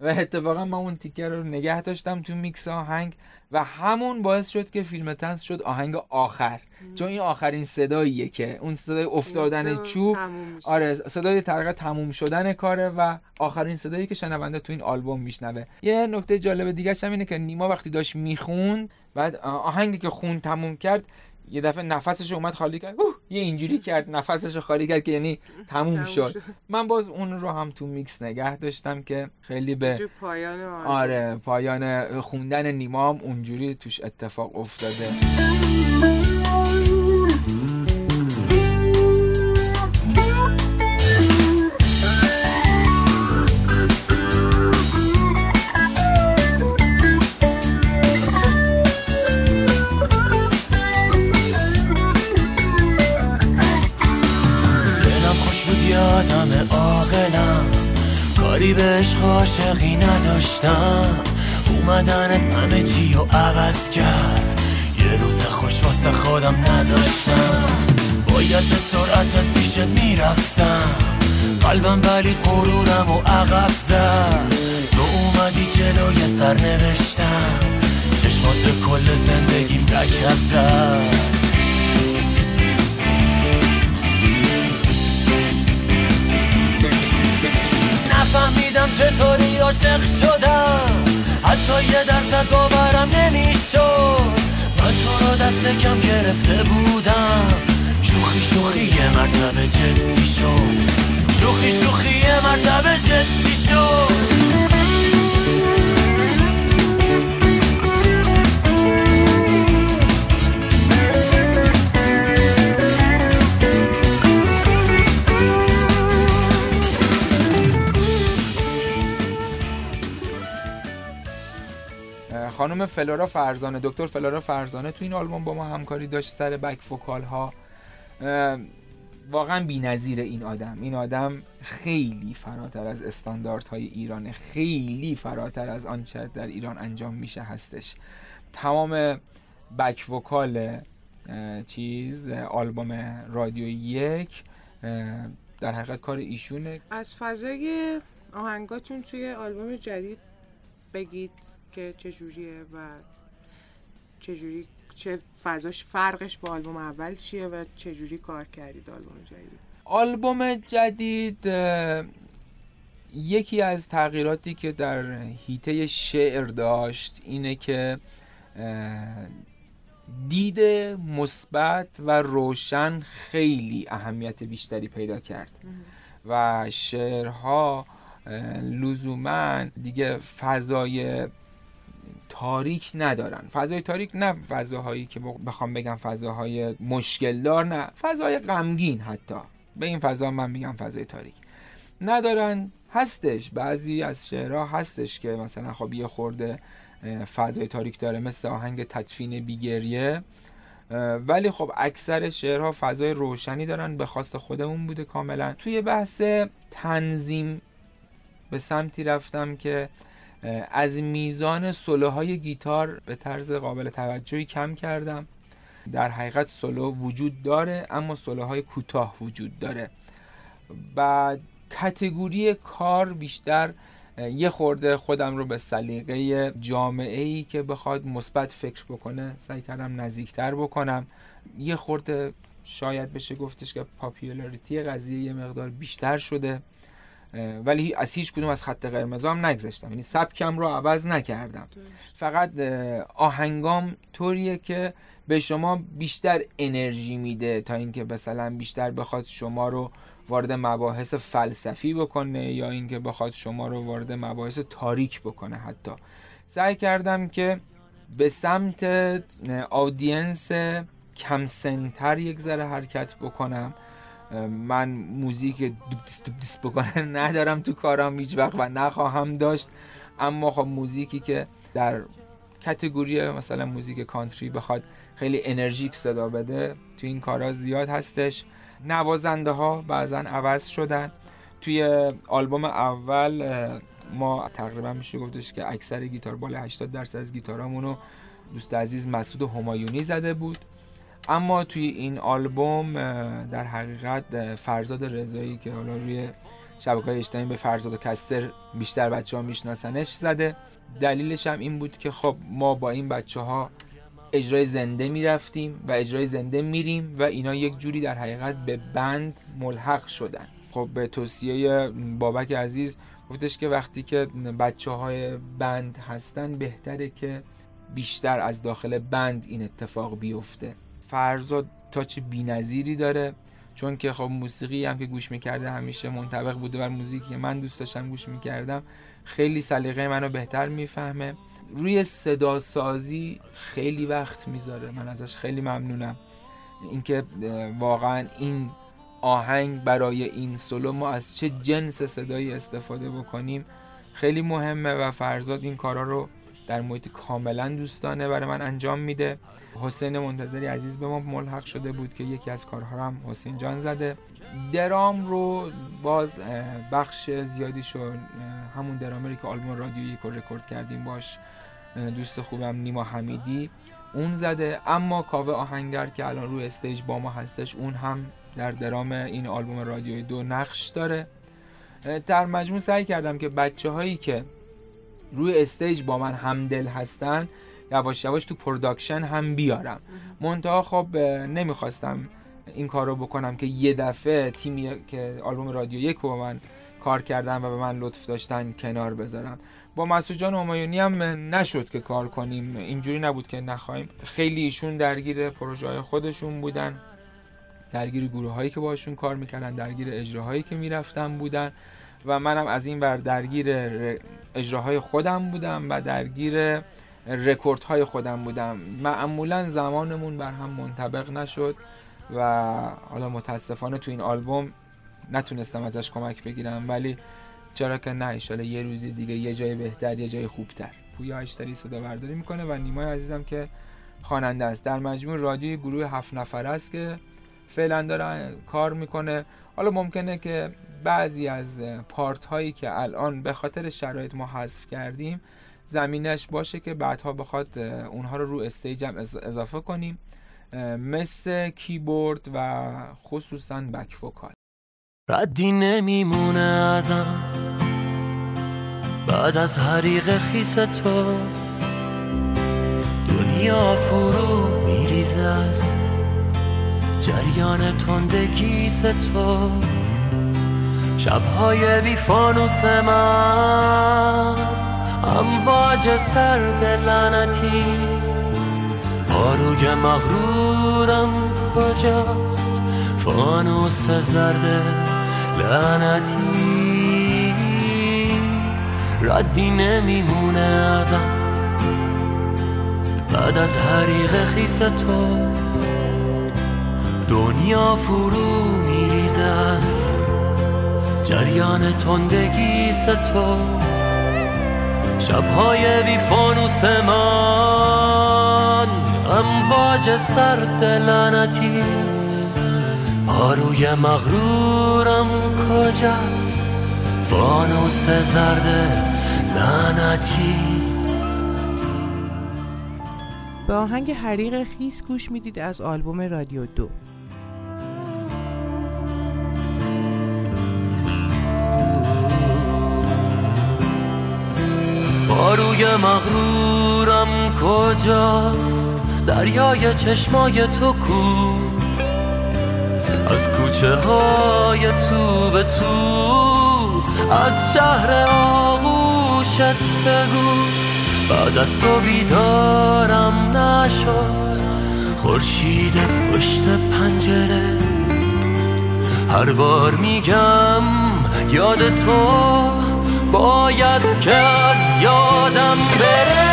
و اتفاقا من اون take رو نگه داشتم تو میکس آهنگ و همون باعث شد که فیلم طنز شد آهنگ آخر. چون این آخرین صداییه که اون صدای افتادن چوب آره صدای تقریبا تموم شدن کاره و آخرین صدایی که شنونده تو این آلبوم میشنوه. یه نکته جالب دیگه هم اینه که نیما وقتی داشت می‌خوند بعد آهنگی که خوند تموم کرد یه دفعه نفسش اومد خالی کرد. اوه یه اینجوری کرد. نفسش خالی کرد که یعنی تموم شد. من باز اون رو هم تو میکس نگه داشتم که خیلی به پایان آره پایان خوندن نیمام اونجوری توش اتفاق افتاده. اومدنت همه چی رو عوض کرد. یه روز خوش واسه خودم نذاشتم. باید به سرعت از پیشت می‌رفتم. قلبم ولی غرورم و عقب زد. تو اومدی جلوی سر نوشتم چشمات به کل زندگیم رکب زد. نفهمیدم چطوری عاشق شدم. حتی یه درصد باورم نمی‌شد. من تو رو دست کم گرفته بودم. شوخی شوخی یه مرتبه جدی شد. شوخی شوخی یه مرتبه جدی شد. خانم فلورا فرزانه دکتر فلورا فرزانه تو این آلبوم با ما همکاری داشت سر back vocal ها واقعا بی‌نظیر این آدم. این آدم خیلی فراتر از استانداردهای ایران خیلی فراتر از آنچه در ایران انجام میشه هستش. تمام back vocal چیز آلبوم رادیو یک در حقیقت کار ایشونه. از فضای آهنگاتون توی آلبوم جدید بگید. که چجوریه و چجوری چه فضاش فرقش با آلبوم اول چیه و چجوری کار کردید آلبوم جدید؟ آلبوم جدید یکی از تغییراتی که در هیته شعر داشت اینه که دید مثبت و روشن خیلی اهمیت بیشتری پیدا کرد. و شعرها لزوما دیگه فضای تاریک ندارن. فضای تاریک نه فضاهایی که بخوام بگم فضاهای مشکل دار نه. فضای غمگین حتی. به این فضا من میگم فضای تاریک. ندارن هستش. بعضی از شعرها هستش که مثلا خب یه خورده فضای تاریک داره مثل آهنگ تدفین بیگریه. ولی خب اکثر شعرها فضای روشنی دارن به خواست خودمون بوده کاملا. توی بحث تنظیم به سمتی رفتم که از میزان سولوهای گیتار به طرز قابل توجهی کم کردم. در حقیقت سولو وجود داره اما سولوهای کوتاه وجود داره. بعد کتگوری کار بیشتر یه خورده خودم رو به سلیقه جامعه ای که بخواد مثبت فکر بکنه سعی کردم نزدیکتر بکنم. یه خورده شاید بشه گفتش که پاپیولاریتی قضیه یه مقدار بیشتر شده. ولی از هیچ کدوم از خط قرمزام نگذشتم. یعنی سبکم رو عوض نکردم. فقط آهنگام طوریه که به شما بیشتر انرژی میده تا اینکه مثلا بیشتر بخواد شما رو وارد مباحث فلسفی بکنه یا اینکه بخواد شما رو وارد مباحث تاریک بکنه حتی. سعی کردم که به سمت آدینس کم سنتر یک ذره حرکت بکنم. من موزیک دوبتیس بکنه ندارم تو کارم هیچ وقت و نخواهم داشت. اما خب موزیکی که در کتگوری مثلا موزیک کانتری بخواد خیلی انرژیک صدا بده تو این کارا زیاد هستش. نوازنده ها بعضا عوض شدن. توی آلبوم اول ما تقریبا میشه گفتش که اکثر گیتار بالا 80 درصد از گیتارامونو دوست عزیز مسعود همایونی زده بود. اما توی این آلبوم در حقیقت فرزاد رضایی که حالا روی شبکه های اجتماعی به فرزاد و کستر بیشتر بچه ها میشناسنش زده. دلیلش هم این بود که خب ما با این بچه ها اجرای زنده می‌رفتیم و اجرای زنده میریم و اینا یک جوری در حقیقت به بند ملحق شدن. خب به توصیه بابک عزیز گفتش که وقتی که بچه های بند هستن بهتره که بیشتر از داخل بند این اتفاق بیفته. فرزاد تاچ بینظیری داره. چون که خب موسیقی هم که گوش می‌کرده همیشه منطبق بوده بر موزیکی من دوست داشتم گوش می‌کردم خیلی سلیقه منو بهتر می‌فهمه. روی صدا سازی خیلی وقت می‌ذاره. من ازش خیلی ممنونم. اینکه واقعا این آهنگ برای این سولو ما از چه جنس صدایی استفاده بکنیم خیلی مهمه و فرزاد این کارا رو در محیط کاملا دوستانه برای من انجام میده. حسین منتظری عزیز به ما ملحق شده بود که یکی از کارها هم حسین جان زده. درام رو باز بخش زیادی شد همون درامری که آلبوم رادیو یک رو رکورد کردیم باش دوست خوبم نیما حمیدی اون زده. اما کاوه آهنگر که الان روی stage با ما هستش اون هم در درام این آلبوم رادیوی دو نقش داره. در مجموع سعی کردم که بچه هایی که روی stage با من همدل هستن یواش یواش تو production هم بیارم. منتها خب نمی‌خواستم این کار رو بکنم که یه دفعه تیمی که آلبوم رادیو یک با من کار کردن و به من لطف داشتن کنار بذارم. با مسعود جان اومایونی هم نشد که کار کنیم. اینجوری نبود که نخواهیم. خیلی ایشون درگیر پروژه های خودشون بودن. درگیر گروه هایی که باشون کار می‌کردن درگیر اجراهایی که می‌رفتن بودن. و منم از این بر درگیر اجراهای خودم بودم و درگیر رکورد های خودم بودم. معمولا زمانمون بر هم منطبق نشد و حالا متاسفانه تو این آلبوم نتونستم ازش کمک بگیرم ولی چرا که نه ایشالا یه روزی دیگه یه جای بهتر یه جای خوبتر. پویا اشتری صدا برداری می‌کنه و نیمای عزیزم که خواننده است. در مجموع رادیوی گروه هفت نفر است که فعلا داره کار می‌کنه. حالا ممکنه که بعضی از پارت هایی که الان به خاطر شرایط ما حذف کردیم زمینش باشه که بعدها بخواد اونها رو رو استیج هم اضافه کنیم مثل کیبورد و خصوصا back vocal ردی نمیمونه ازم. بعد از حریق خیس تو دنیا فرو میریزه از جریان تندیس تو. شبهای بی فانوس من امواج سرد لعنتی. آروگ مغرورم کجاست فانوس زرد لعنتی؟ ردی نمیمونه ازم. بعد از حریق خیس تو دنیا فرو میریزه. از جریان تندگی تو. شبهای بی فانوس من امواج سرد لعنتی. آروی مغرورم کجاست؟ فانوس زرد لعنتی. به آهنگ حریق خیس گوش می‌دید از آلبوم رادیو دو. مغرورم کجاست؟ دریای چشمای تو کو؟ از کوچه های تو به تو از شهر آغوشت بگو. بعد از تو بیدارم نشد خورشید پشت پنجره. هر بار میگم یاد تو باید که از یادم بره.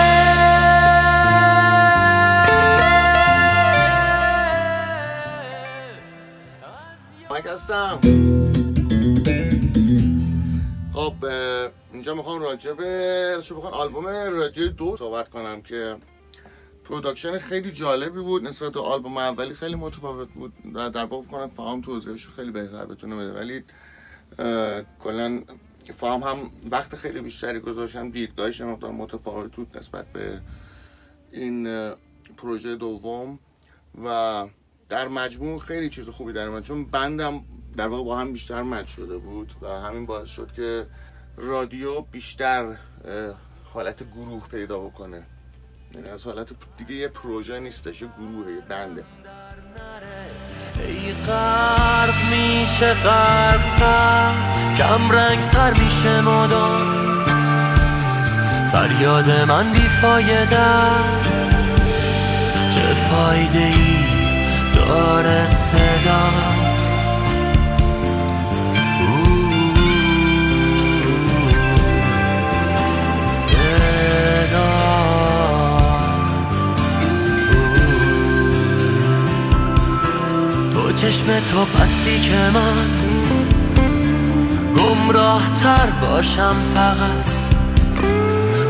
هستم. خب اینجا می‌خوام راجع به بخوام آلبوم رادیو دو صحبت کنم که پروداکشن خیلی جالبی بود نسبت به آلبوم اولی خیلی متفاوت بود. و در واقع کنم فهم توضیحش خیلی بهتر بتونه بده. ولی کلا فام هم وقت خیلی بیشتری گذاشتم دیدگاهش مقدار متفاوت بود نسبت به این پروژه دوم و در مجموع خیلی چیز خوبی در من چون بندم در واقع با هم بیشتر مچ شده بود و همین باعث شد که رادیو بیشتر حالت گروه پیدا بکنه. یعنی از حالت دیگه یه پروژه نیستش یه گروه یه بنده. ای غرق میشه غرقتر کم رنگتر میشه مدام فریاد من بیفایده است چه فایده ای داره صدا. چشم تو پستی که من گمراه تر باشم فقط.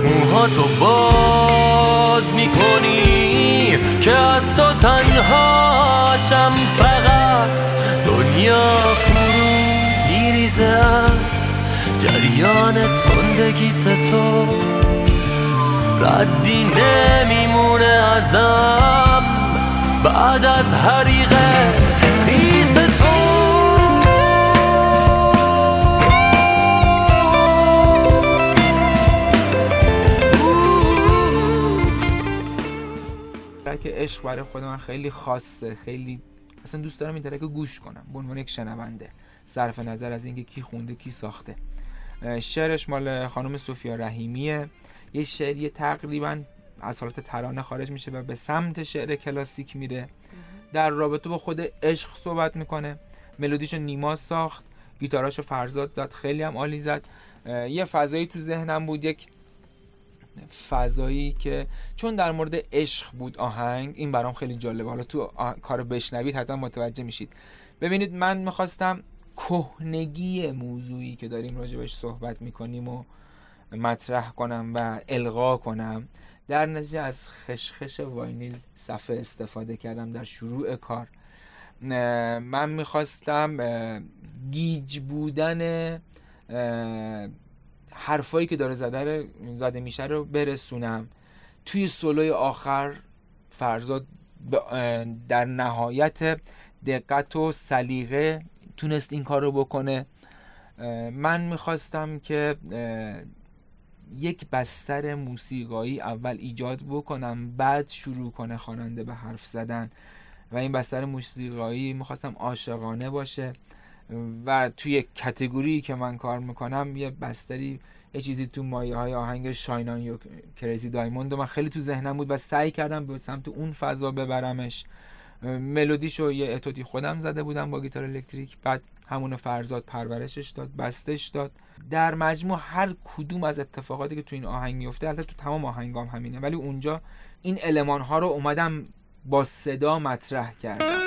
موها تو باز می‌کنی که از تو تنهاشم فقط. دنیا فرو میریزه از جریان تندگی تو ردی نمیمونه ازم بعد از حریقه. عشق برای خود من خیلی خاصه خیلی اصلا دوست دارم این ترک گوش کنم. به عنوان یک شنونده. صرف نظر از اینکه کی خونده کی ساخته. شعرش مال خانم سوفیا رحیمیه. یه شعری تقریبا از حالت ترانه خارج میشه و به سمت شعر کلاسیک میره. در رابطه با خود عشق صحبت می‌کنه. ملودیشو نیما ساخت. گیتاراشو فرزاد زد. خیلی هم عالی زد. یه فضایی تو ذهنم بود. یک فضایی که چون در مورد عشق بود آهنگ این برام خیلی جالبه. حالا تو کارو بشنوید حتما متوجه میشید. ببینید من می‌خواستم کهنگی موضوعی که داریم راجبش صحبت می‌کنیم و مطرح کنم و القا کنم در نتیجه از خشخش واینیل صفحه استفاده کردم در شروع کار. من می‌خواستم گیج بودن حرفایی که داره زده, زده میشه رو برسونم. توی سولوی آخر فرزاد در نهایت دقت و سلیقه تونست این کار رو بکنه. من می‌خواستم که یک بستر موسیقایی اول ایجاد بکنم بعد شروع کنه خواننده به حرف زدن. و این بستر موسیقایی می‌خواستم عاشقانه باشه. و توی کتگوری که من کار می‌کنم یه بستری یه چیزی تو مایه های آهنگ شاینان یا کریزی دایموند و من خیلی تو ذهنم بود و سعی کردم به سمت اون فضا ببرمش. ملودیشو یه اتودی خودم زده بودم با گیتار الکتریک بعد همون فرزاد پرورشش داد بستش داد. در مجموع هر کدوم از اتفاقاتی که تو این آهنگ میفته البته تو تمام آهنگام همینه ولی اونجا این المان ها رو اومدم با صدا مطرح کردم.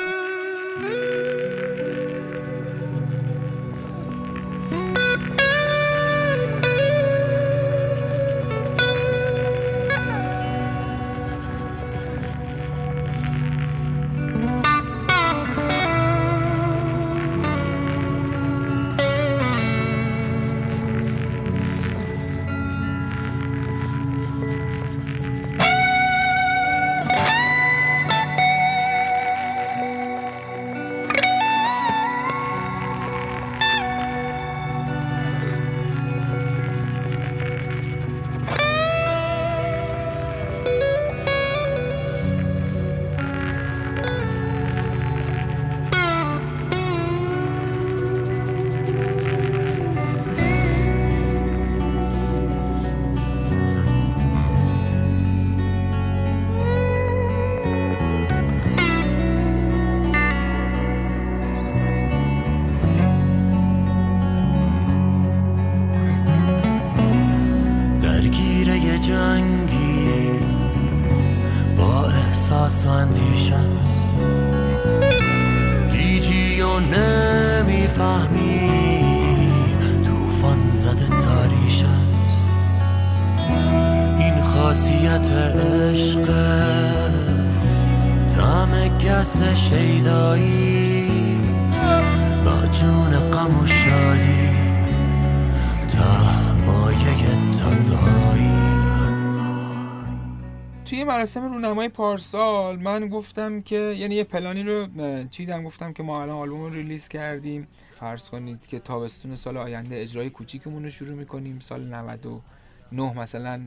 رونمای پارسال من گفتم که یعنی یه پلانی رو چیدم گفتم که ما الان آلبوم رو ریلیز کردیم. فرض کنید که تابستون سال آینده اجرای کوچیکمون رو شروع می‌کنیم. سال 99 مثلا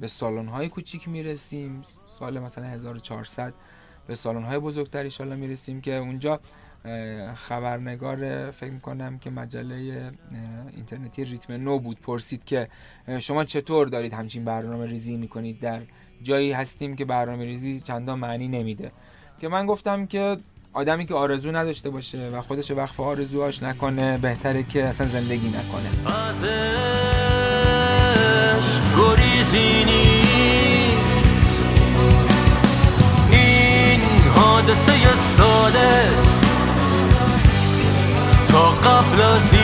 به سالن های کوچیک می‌رسیم. سال مثلا 1400 به سالن های بزرگتر ان می‌رسیم که اونجا خبرنگار فکر می‌کنم که مجله اینترنتی ریتم نو بود. پرسید که شما چطور دارید همچین برنامه ریزی می‌کنید در جایی هستیم که برنامه ریزی چندان معنی نمیده. که من گفتم که آدمی که آرزو نداشته باشه و خودش وقف آرزوهاش نکنه بهتره که اصلا زندگی نکنه. گریزی نیست. این حادثه ساده. تا قبل از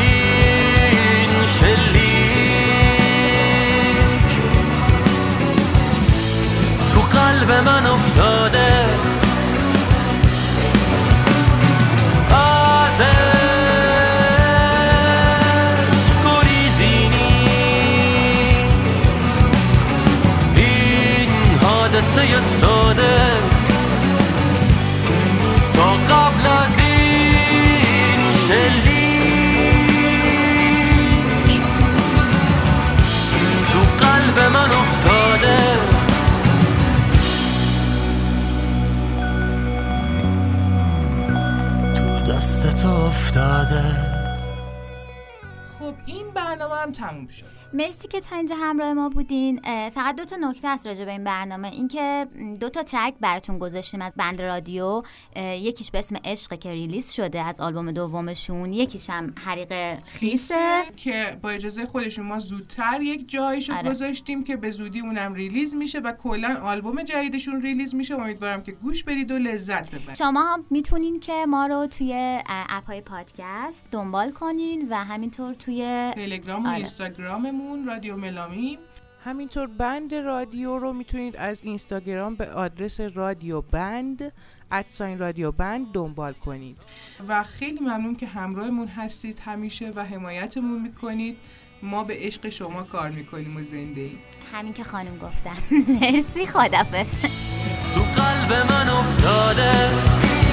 هم تموم شد. مرسی که تا اینجا همراه ما بودین. فقط دو تا نکته است راجع به این برنامه. اینکه دو تا track براتون گذاشتیم از band رادیو. یکیش به اسم عشق که release شده از آلبوم دومشون. یکیش هم حریق خیسه. که با اجازه خودشون ما زودتر یک جایشو آره. گذاشتیم که به زودی اونم release میشه و کلا آلبوم جدیدشون release میشه. امیدوارم که گوش بدید و لذت ببرید. شما هم می‌تونین که ما رو توی app های پادکست دنبال کنین و همینطور توی تلگرام و آره. اینستاگراممون رادیو ملامیم همینطور بند رادیو رو می‌تونید از اینستاگرام به آدرس رادیو بند ادساین رادیو بند دنبال کنید. و خیلی ممنون که همراهمون هستید همیشه و حمایتمون می‌کنید. ما به عشق شما کار می‌کنیم و زنده ایم همین که خانم گفتن. مرسی خدافز تو قلب من افتاده.